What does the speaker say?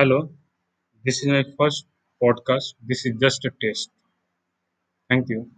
Hello, this is my first podcast. This is just a test. Thank you.